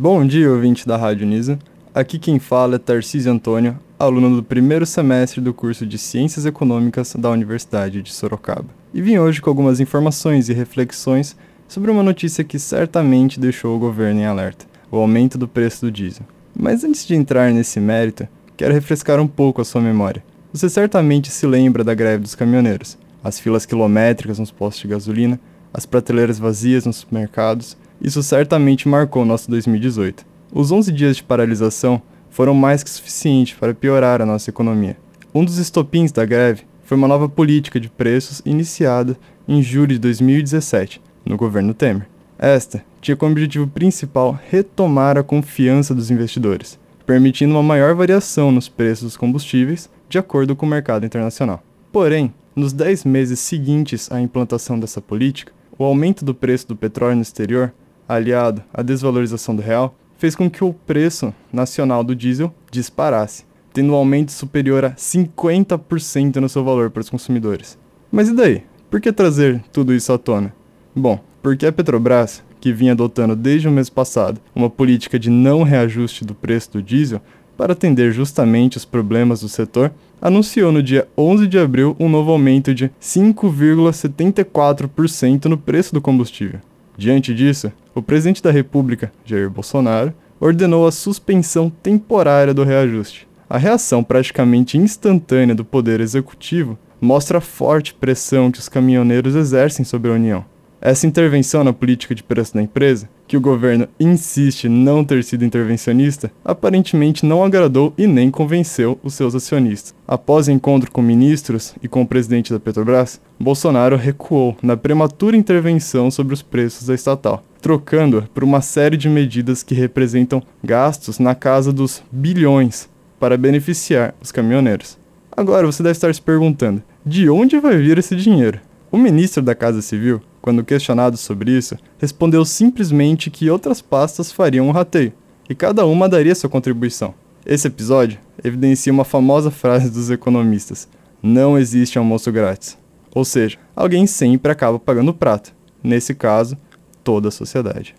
Bom dia, ouvinte da Rádio Nisa. Aqui quem fala é Tarcísio Antônio, aluno do primeiro semestre do curso de Ciências Econômicas da Universidade de Sorocaba. E vim hoje com algumas informações e reflexões sobre uma notícia que certamente deixou o governo em alerta: o aumento do preço do diesel. Mas antes de entrar nesse mérito, quero refrescar um pouco a sua memória. Você certamente se lembra da greve dos caminhoneiros, as filas quilométricas nos postos de gasolina, as prateleiras vazias nos supermercados isso certamente marcou nosso 2018. Os 11 dias de paralisação foram mais que suficientes para piorar a nossa economia. Um dos estopins da greve foi uma nova política de preços iniciada em julho de 2017, no governo Temer. Esta tinha como objetivo principal retomar a confiança dos investidores, permitindo uma maior variação nos preços dos combustíveis de acordo com o mercado internacional. Porém, nos 10 meses seguintes à implantação dessa política, o aumento do preço do petróleo no exterior aliado à desvalorização do real, fez com que o preço nacional do diesel disparasse, tendo um aumento superior a 50% no seu valor para os consumidores. Mas e daí? Por que trazer tudo isso à tona? Bom, porque a Petrobras, que vinha adotando desde o mês passado uma política de não reajuste do preço do diesel para atender justamente os problemas do setor, anunciou no dia 11 de abril um novo aumento de 5,74% no preço do combustível. Diante disso, o presidente da República, Jair Bolsonaro, ordenou a suspensão temporária do reajuste. A reação praticamente instantânea do Poder Executivo mostra a forte pressão que os caminhoneiros exercem sobre a União. Essa intervenção na política de preço da empresa, que o governo insiste não ter sido intervencionista, aparentemente não agradou e nem convenceu os seus acionistas. Após encontro com ministros e com o presidente da Petrobras, Bolsonaro recuou na prematura intervenção sobre os preços da estatal, trocando-a por uma série de medidas que representam gastos na casa dos bilhões para beneficiar os caminhoneiros. Agora você deve estar se perguntando: de onde vai vir esse dinheiro? O ministro da Casa Civil, quando questionado sobre isso, respondeu simplesmente que outras pastas fariam um rateio, e cada uma daria sua contribuição. Esse episódio evidencia uma famosa frase dos economistas: não existe almoço grátis. Ou seja, alguém sempre acaba pagando o prato, nesse caso, toda a sociedade.